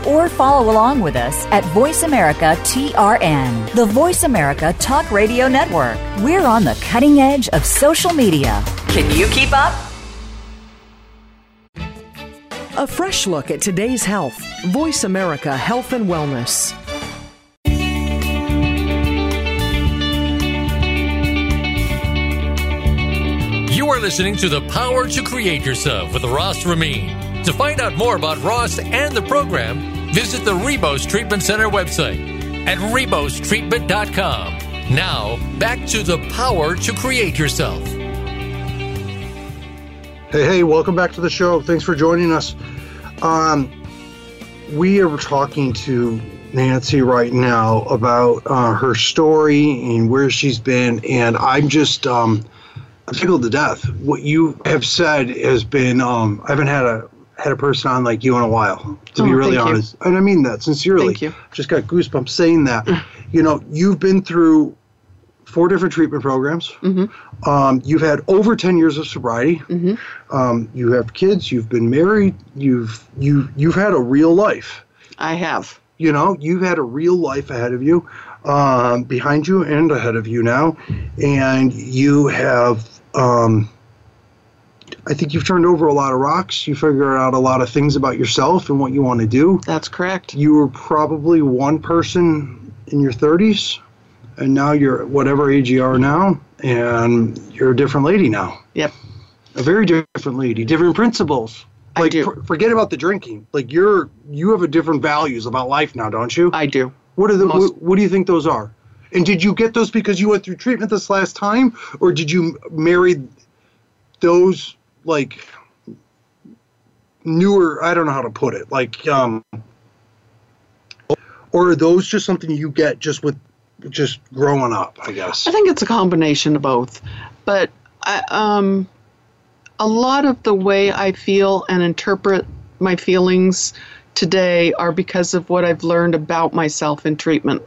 or follow along with us at Voice America TRN, the Voice America Talk Radio Network. We're on the cutting edge of social media. Can you keep up? A fresh look at today's health. Voice America Health and Wellness. You are listening to The Power to Create Yourself with Ross Ramin. To find out more about Ross and the program, visit the Rebos Treatment Center website at rebostreatment.com. Now, back to The Power to Create Yourself. Hey, hey, welcome back to the show. Thanks for joining us. Um, we are talking to Nancy right now about uh, her story and where she's been, and I'm just um, tickled to death. What you have said has been um, I haven't had a had a person on like you in a while, to be Oh, really thank you. honest, and I mean that sincerely. Thank you. Just got goosebumps saying that. you know, you've been through four different treatment programs. Mm-hmm. Um, you've had over 10 years of sobriety. Mm-hmm. Um, you have kids. You've been married. You've you you've had a real life. I have. You know, you've had a real life ahead of you, um, behind you and ahead of you now, and you have. Um, I think you've turned over a lot of rocks. You figured out a lot of things about yourself and what you want to do. That's correct. You were probably one person in your 30s, and now you're whatever age you are now, and you're a different lady now Yep. a very different lady, different principles. I Like do. for- forget about the drinking. Like you're you have a different values about life now, don't you? I do. what are the most- what, what do you think those are? And did you get those because you went through treatment this last time, or did you marry those like newer? I don't know how to put it. Like, um, or are those just something you get just with just growing up? I guess. I think it's a combination of both. But I, um, a lot of the way I feel and interpret my feelings today are because of what I've learned about myself in treatment.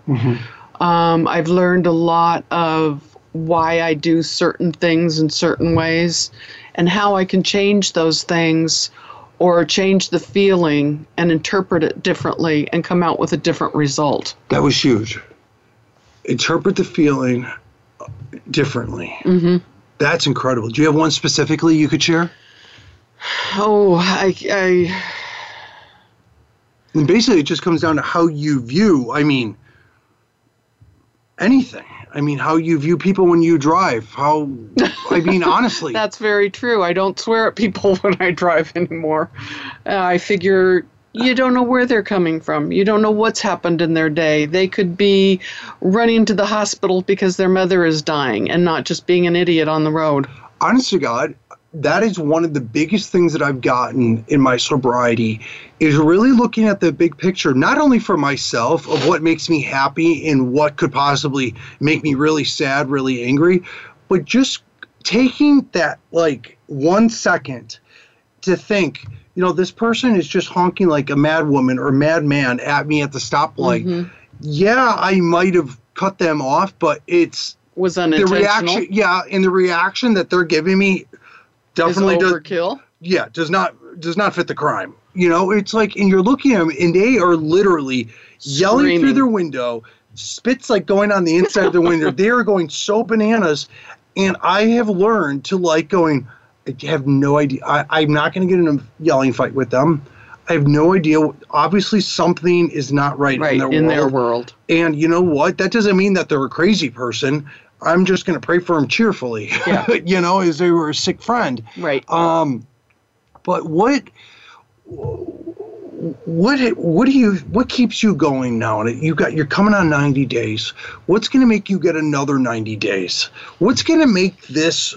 Um, I've learned a lot of why I do certain things in certain ways and how I can change those things or change the feeling and interpret it differently and come out with a different result. That was huge. Interpret the feeling differently. Mm-hmm. That's incredible. Do you have one specifically you could share? Oh, I, I And basically, it just comes down to how you view, I mean, anything. I mean, how you view people when you drive. How, I mean, [LAUGHS] honestly. That's very true. I don't swear at people [LAUGHS] when I drive anymore. Uh, I figure you don't know where they're coming from. You don't know what's happened in their day. They could be running to the hospital because their mother is dying and not just being an idiot on the road. honest to God, that is one of the biggest things that I've gotten in my sobriety is really looking at the big picture, not only for myself of what makes me happy and what could possibly make me really sad, really angry, but just taking that like one second to think, you know, this person is just honking like a mad woman or mad man at me at the stoplight. Mm-hmm. Yeah, I might have cut them off, but it's Was the unintentional. reaction yeah and the reaction that they're giving me definitely does overkill. yeah does not does not fit the crime you know it's like and you're looking at them and they are literally yelling through their window spits like going on the inside of the window [LAUGHS] they are going so bananas and i have learned to like going i have no idea I, i'm not going to get in a yelling fight with them i have no idea obviously something is not right, Right, in their in world. their world. And you know what? That doesn't mean that they're a crazy person. I'm just going to pray for him cheerfully. Yeah. [LAUGHS] you know, as they were a sick friend. Right. Um, but what, what, what do you, what keeps you going now? And you got, you're coming on 90 days. What's going to make you get another 90 days? What's going to make this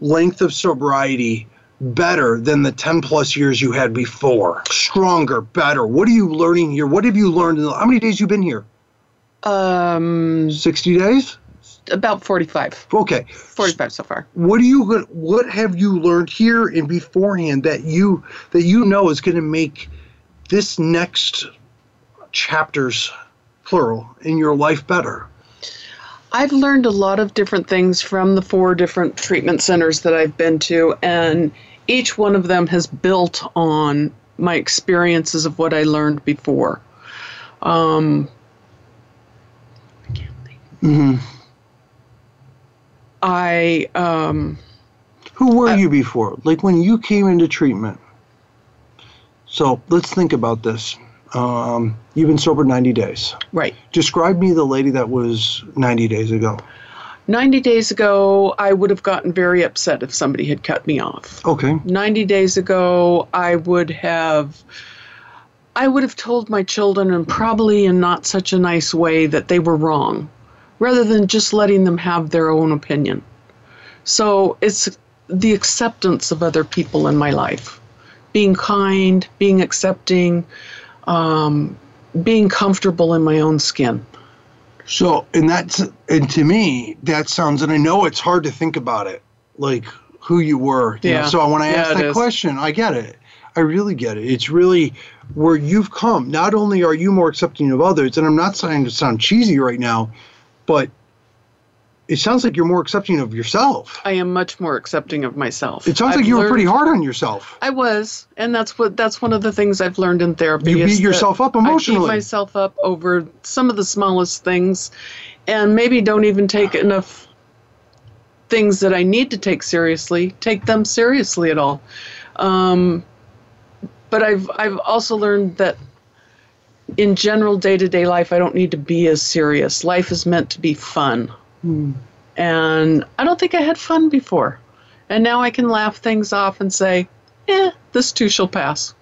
length of sobriety better than the 10 plus years you had before? Stronger, better. What are you learning here? What have you learned? In the, how many days you been here? Um, 60 days? About 45. Okay. 45 so far. What do you what have you learned here and beforehand that you that you know is going to make this next chapters plural in your life better? I've learned a lot of different things from the four different treatment centers that I've been to, and each one of them has built on my experiences of what I learned before. Um, I can't think. I um, Who were you before? Like when you came into treatment. So let's think about this. Um, you've been sober 90 days. right. Describe me the lady that was 90 days ago. 90 days ago, I would have gotten very upset if somebody had cut me off. Okay. 90 days ago, I would have I would have told my children and probably in not such a nice way that they were wrong rather than just letting them have their own opinion. So, it's the acceptance of other people in my life. Being kind, being accepting, um, being comfortable in my own skin. So, and that's, and to me, that sounds, and I know it's hard to think about it, like who you were. you know? Yeah. So when I ask it that is. question, I get it. I really get it. It's really where you've come. Not only are you more accepting of others, and I'm not trying to sound cheesy right now, but it sounds like you're more accepting of yourself. I am much more accepting of myself. It sounds I've like you were pretty hard on yourself. I was, and that's what that's one of the things I've learned in therapy. You beat yourself up emotionally. I beat myself up over some of the smallest things, and maybe don't even take enough things that I need to take seriously. Take them seriously at all. Um, but I've I've also learned that in general day to day life, I don't need to be as serious. Life is meant to be fun. And I don't think I had fun before. And now I can laugh things off and say, eh, this too shall pass.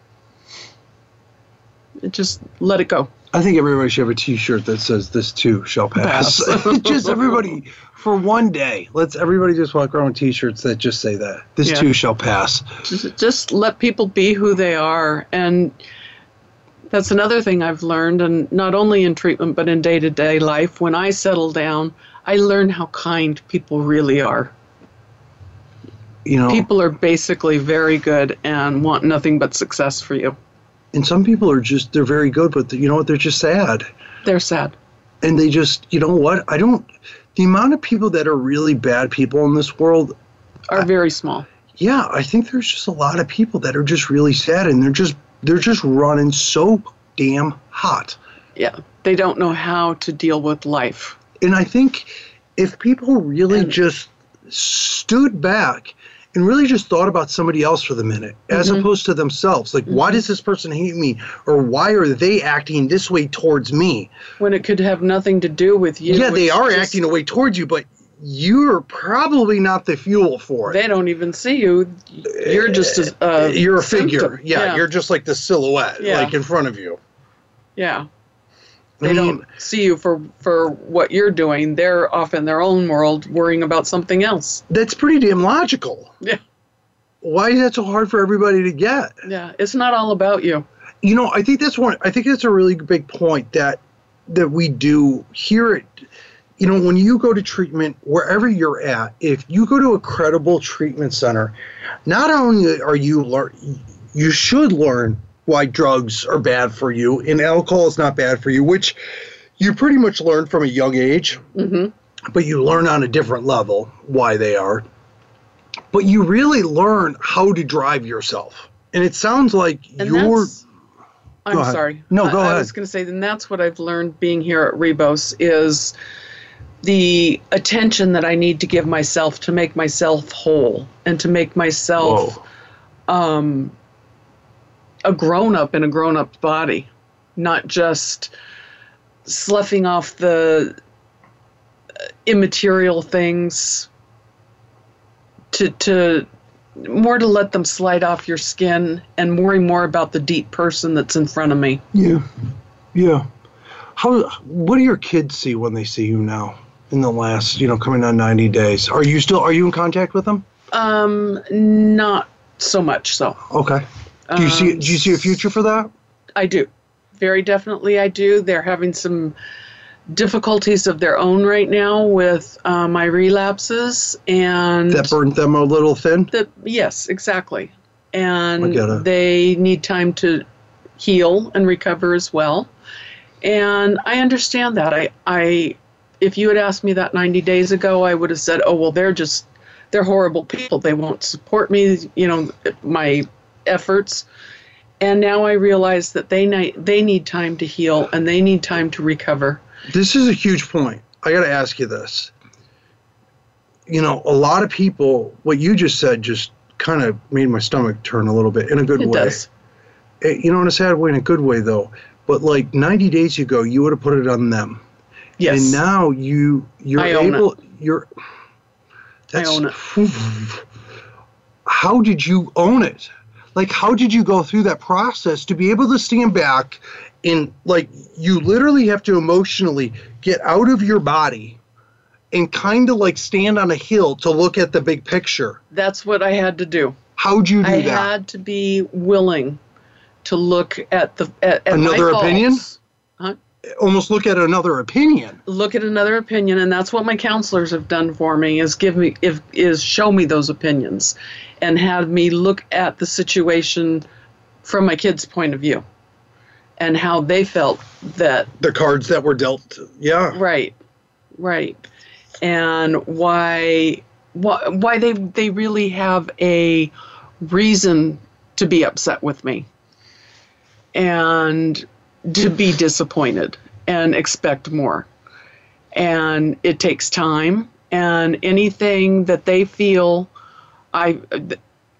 Just let it go. I think everybody should have a T-shirt that says "This too shall pass." [LAUGHS] [LAUGHS] just everybody for one day. Let's everybody just walk around with T-shirts that just say that "This Yeah. too shall pass." just let people be who they are and that's another thing i've learned and not only in treatment but in day-to-day life when i settle down i learn how kind people really are You know, people are basically very good and want nothing but success for you and some people are just they're very good, but you know what? They're just sad, they're sad and they just you know what? I don't. The amount of people that are really bad people in this world are very small yeah, I think there's just a lot of people that are just really sad and they're just they're just running so damn hot. yeah they don't know how to deal with life And I think if people really And- just stood back and really just thought about somebody else for the minute as Mm-hmm. opposed to themselves, like why does this person hate me or why are they acting this way towards me? when it could have nothing to do with you yeah, they are just- acting a way towards you, but you're probably not the fuel for it. they don't even see you you're just a, a eh, you're a symptom. figure. Yeah, you're just like the silhouette, Yeah. like in front of you. yeah I they mean, don't see you for for what you're doing they're off in their own world worrying about something else that's pretty damn logical. yeah Why is that so hard for everybody to get? yeah it's not all about you You know, I think that's one. I think that's a really big point that that we do here. At, you know, when you go to treatment, wherever you're at, if you go to a credible treatment center, not only are you learn, you should learn why drugs are bad for you and alcohol is not bad for you, which you pretty much learn from a young age. Mhm. But you learn on a different level why they are. But you really learn how to drive yourself. And it sounds like and you're i'm sorry No, go I, ahead. I was going to say and that's what i've learned being here at rebos is the attention that i need to give myself to make myself whole and to make myself um, a grown up in a grown up body, not just sloughing off the uh, immaterial things to to more to let them slide off your skin and worry more about the deep person that's in front of me. Yeah, yeah. How? What do your kids see when they see you now? In the last, you know, coming on ninety days, are you still are you in contact with them? Um, not so much so. Okay. Do you see? Um, Do you see a future for that? I do. Very definitely, I do. They're having some difficulties of their own right now with uh, my relapses, and That burned them a little thin. the, yes, exactly. And they need time to heal and recover as well. And I understand that. I, I, if you had asked me that 90 days ago, I would have said, "Oh well, they're just, they're horrible people. They won't support me. You know, my efforts." And now I realize that they need they need time to heal and they need time to recover. This is a huge point. I got to ask you this. You know, a lot of people, what you just said, just kind of made my stomach turn a little bit in a good It way. does. Eh, You know, in a sad way, in a good way, though. But like 90 days ago, you would have put it on them. Yes. And now you you're I own able you're I own it. [LAUGHS] How did you own it? Like how did you go through that process to be able to stand back and like you literally have to emotionally get out of your body and kind of like stand on a hill to look at the big picture. That's what I had to do. How'd you do I that? I had to be willing to look at the at, at Another opinion? faults. Almost look at another opinion. Look at another opinion, and that's what my counselors have done for me is give me if is show me those opinions, and have me look at the situation from my kids' point of view, and how they felt that The cards that were dealt. Yeah. Right, right, and why why why they they really have a reason to be upset with me, and to be disappointed and expect more, and it takes time, and anything that they feel, I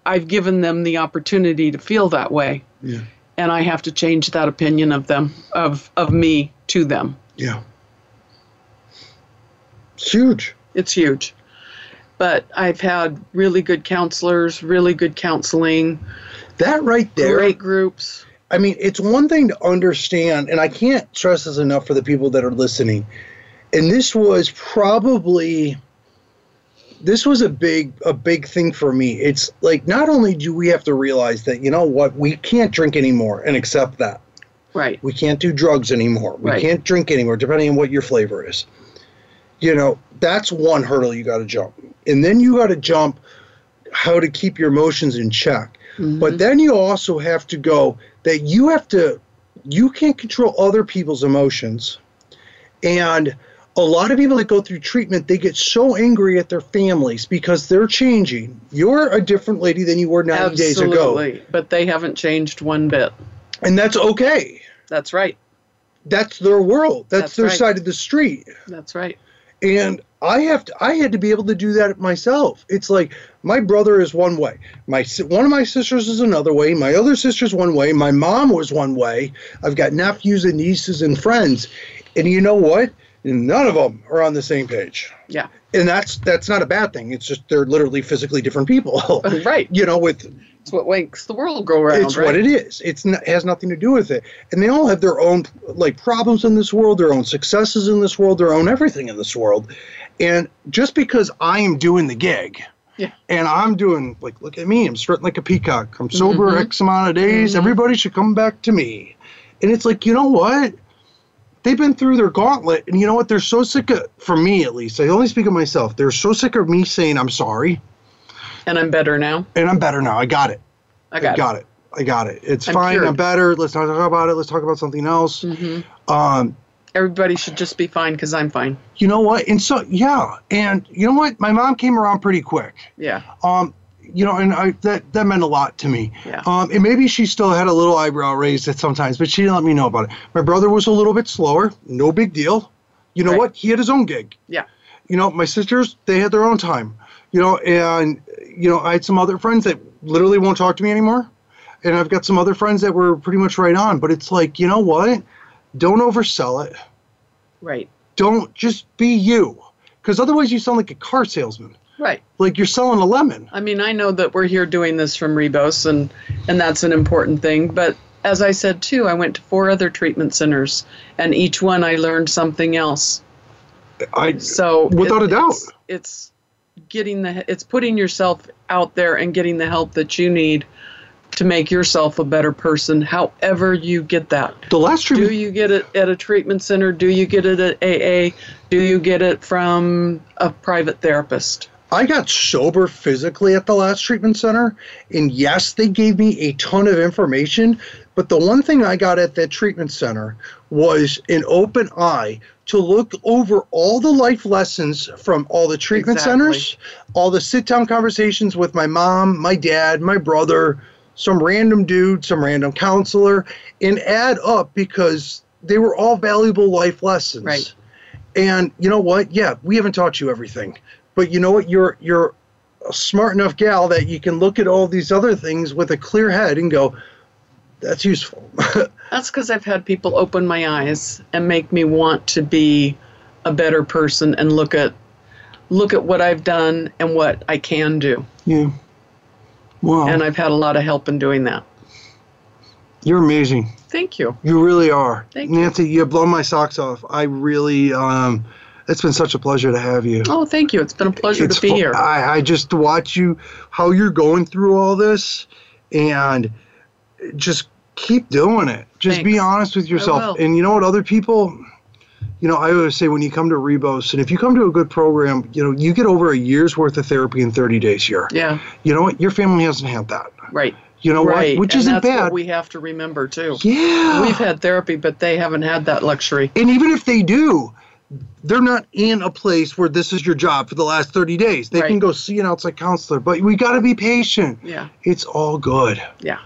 I've given them the opportunity to feel that way, Yeah. and I have to change that opinion of them of of me to them. Yeah. It's huge. it's huge. But I've had really good counselors, really good counseling, That right there. great groups. I mean, it's one thing to understand, and I can't stress this enough for the people that are listening. And this was probably this was a big a big thing for me. It's like not only do we have to realize that you know what we can't drink anymore and accept that. Right. We can't do drugs anymore. We Right. can't drink anymore, depending on what your flavor is. You know, that's one hurdle you got to jump. And then you got to jump how to keep your emotions in check. But mm-hmm. then you also have to go that you have to, you can't control other people's emotions. And a lot of people that go through treatment, they get so angry at their families because they're changing. You're a different lady than you were 90 days ago. Absolutely. But they haven't changed one bit. And that's okay. That's right. That's their world. That's, That's their right. side of the street. That's right. And I have to, I had to be able to do that myself. It's like my brother is one way. My one of my sisters is another way. My other sister's one way. My mom was one way. I've got nephews and nieces and friends. And you know what? None of them are on the same page. Yeah. And that's that's not a bad thing. It's just they're literally physically different people. Right. [LAUGHS] you know, with It's what makes the world go round. it's right? what it is. It's not, it has nothing to do with it. And they all have their own like problems in this world, their own successes in this world, their own everything in this world. And just because I am doing the gig, Yeah. and I'm doing like look at me, I'm strutting like a peacock. I'm sober Mm-hmm. X amount of days. Everybody should come back to me. And it's like, you know what? They've been through their gauntlet, and you know what? They're so sick of, for me at least. I only speak of myself. They're so sick of me saying I'm sorry, And I'm better now. and I'm better now. I got it. I got, I got it. I got it. It's I'm fine. cured. I'm better. Let's not talk about it. Let's talk about something else. Mm-hmm. Um, Everybody should just be fine because I'm fine. you know what? And so yeah, and you know what? My mom came around pretty quick. Yeah. Um, you know, and I, that that meant a lot to me. Yeah. Um, and maybe she still had a little eyebrow raised at sometimes, but she didn't let me know about it. My brother was a little bit slower. No big deal. You know Right. what? He had his own gig. Yeah. you know, my sisters, they had their own time, you know, and, you know, I had some other friends that literally won't talk to me anymore. And I've got some other friends that were pretty much right on. But it's like, you know what? Don't oversell it. Right. Don't just be you. Because otherwise you sound like a car salesman. Right. Like you're selling a lemon. I mean, I know that we're here doing this from Rebos, and and that's an important thing. But as I said too, I went to four other treatment centers, and each one I learned something else. I So Without a doubt. it's, it's getting the it's putting yourself out there and getting the help that you need to make yourself a better person. However, you get that. the last treatment Do you get it at a treatment center? Do you get it at AA? Do you get it from a private therapist? I got sober physically at the last treatment center, and yes, they gave me a ton of information. But the one thing I got at that treatment center was an open eye to look over all the life lessons from all the treatment Exactly. centers, all the sit down conversations with my mom, my dad, my brother, some random dude, some random counselor, and add up because they were all valuable life lessons. Right. And you know what? Yeah, we haven't taught you everything. But you know what? You're you're a smart enough gal that you can look at all these other things with a clear head and go, that's useful. [LAUGHS] That's because I've had people open my eyes and make me want to be a better person and look at look at what I've done and what I can do. yeah. Wow. And I've had a lot of help in doing that. you're amazing. Thank you. You really are. Thank you. Nancy, you blow my socks off. I really um it's been such a pleasure to have you. Oh, thank you. It's been a pleasure It's to be fu- here. I, I just watch you how you're going through all this and just keep doing it. Just be honest with yourself. And you know what other people you know, I always say when you come to Rebos and if you come to a good program, you know, you get over a year's worth of therapy in 30 days here. yeah, You know what? Your family hasn't had that. right. You know right. what? Which and isn't that's bad. what we have to remember too. yeah. We've had therapy, but they haven't had that luxury. And even if they do, they're not in a place where this is your job for the last 30 days. They can go see an outside counselor, but we got to be patient. Yeah, It's all good. yeah.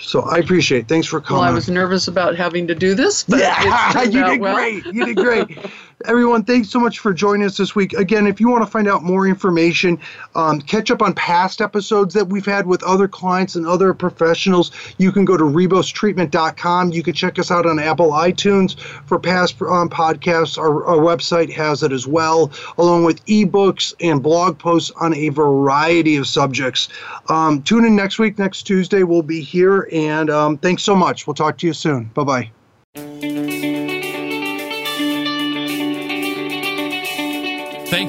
So I appreciate it. Thanks for coming. Well. I was nervous about having to do this, but yeah, [LAUGHS] you did well. great. You did great. [LAUGHS] Everyone, thanks so much for joining us this week. Again, if you want to find out more information, um, catch up on past episodes that we've had with other clients and other professionals, you can go to rebostreatment.com. You can check us out on Apple iTunes for past um, podcasts. Our, our website has it as well, along with ebooks and blog posts on a variety of subjects. Um, tune in next week. Next Tuesday, we'll be here. And um, thanks so much. We'll talk to you soon. Bye bye.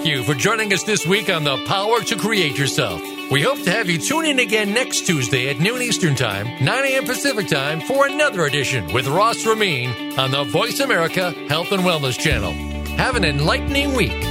Thank you for joining us this week on The Power to Create Yourself. We hope to have you tune in again next Tuesday at noon Eastern Time, 9 a.m. Pacific Time for another edition with Ross Ramin on the Voice America Health and Wellness Channel. Have an enlightening week.